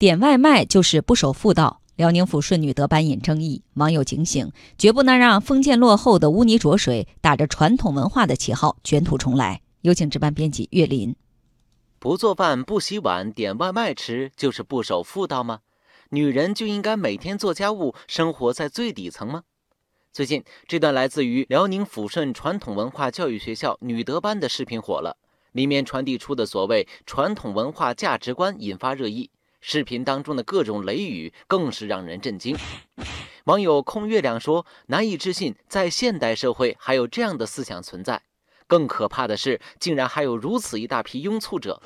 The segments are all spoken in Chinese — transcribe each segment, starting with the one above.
点外卖就是不守妇道。辽宁抚顺女德班引争议，网友警醒，绝不能让封建落后的污泥浊水打着传统文化的旗号卷土重来。有请值班编辑岳林。不做饭、不洗碗、点外卖吃，就是不守妇道吗？女人就应该每天做家务，生活在最底层吗？最近，这段来自于辽宁抚顺传统文化教育学校女德班的视频火了，里面传递出的所谓传统文化价值观引发热议。视频当中的各种雷语更是让人震惊。网友空月亮说：“难以置信，在现代社会还有这样的思想存在。更可怕的是，竟然还有如此一大批拥簇者。”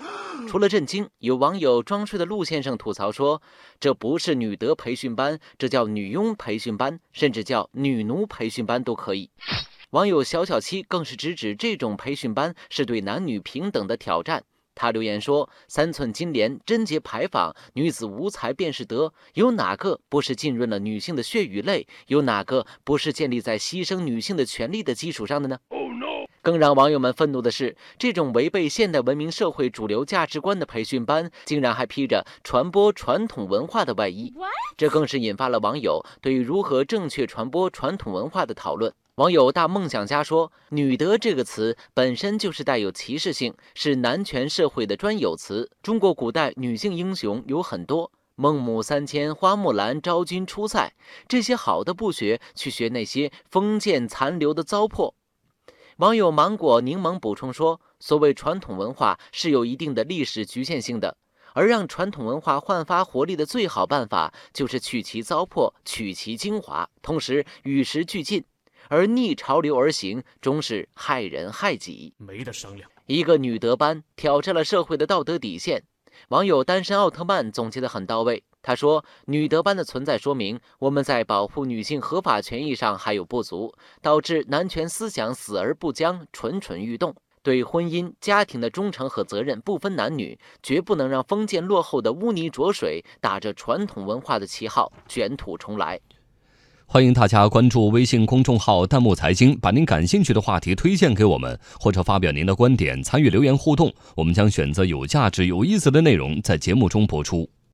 除了震惊，有网友装睡的陆先生吐槽说：“这不是女德培训班，这叫女佣培训班，甚至叫女奴培训班都可以。”网友小小七更是直指这种培训班是对男女平等的挑战。他留言说：“三寸金莲，贞洁牌坊，女子无才便是德，有哪个不是浸润了女性的血与泪？有哪个不是建立在牺牲女性的权利的基础上的呢？”更让网友们愤怒的是，这种违背现代文明社会主流价值观的培训班，竟然还披着传播传统文化的外衣，这更是引发了网友对于如何正确传播传统文化的讨论。网友大梦想家说：“女德这个词本身就是带有歧视性，是男权社会的专有词。中国古代女性英雄有很多，孟母三迁、花木兰、昭君出塞，这些好的不学，去学那些封建残留的糟粕。”网友芒果柠檬补充说：“所谓传统文化是有一定的历史局限性的，而让传统文化焕发活力的最好办法，就是去其糟粕，取其精华，同时与时俱进。”而逆潮流而行，终是害人害己，没得商量。一个女德班挑战了社会的道德底线。网友单身奥特曼总结得很到位，他说：“女德班的存在，说明我们在保护女性合法权益上还有不足，导致男权思想死而不僵，蠢蠢欲动。对婚姻家庭的忠诚和责任不分男女，绝不能让封建落后的污泥浊水打着传统文化的旗号卷土重来。”欢迎大家关注微信公众号“弹幕财经”，把您感兴趣的话题推荐给我们，或者发表您的观点，参与留言互动。我们将选择有价值、有意思的内容在节目中播出。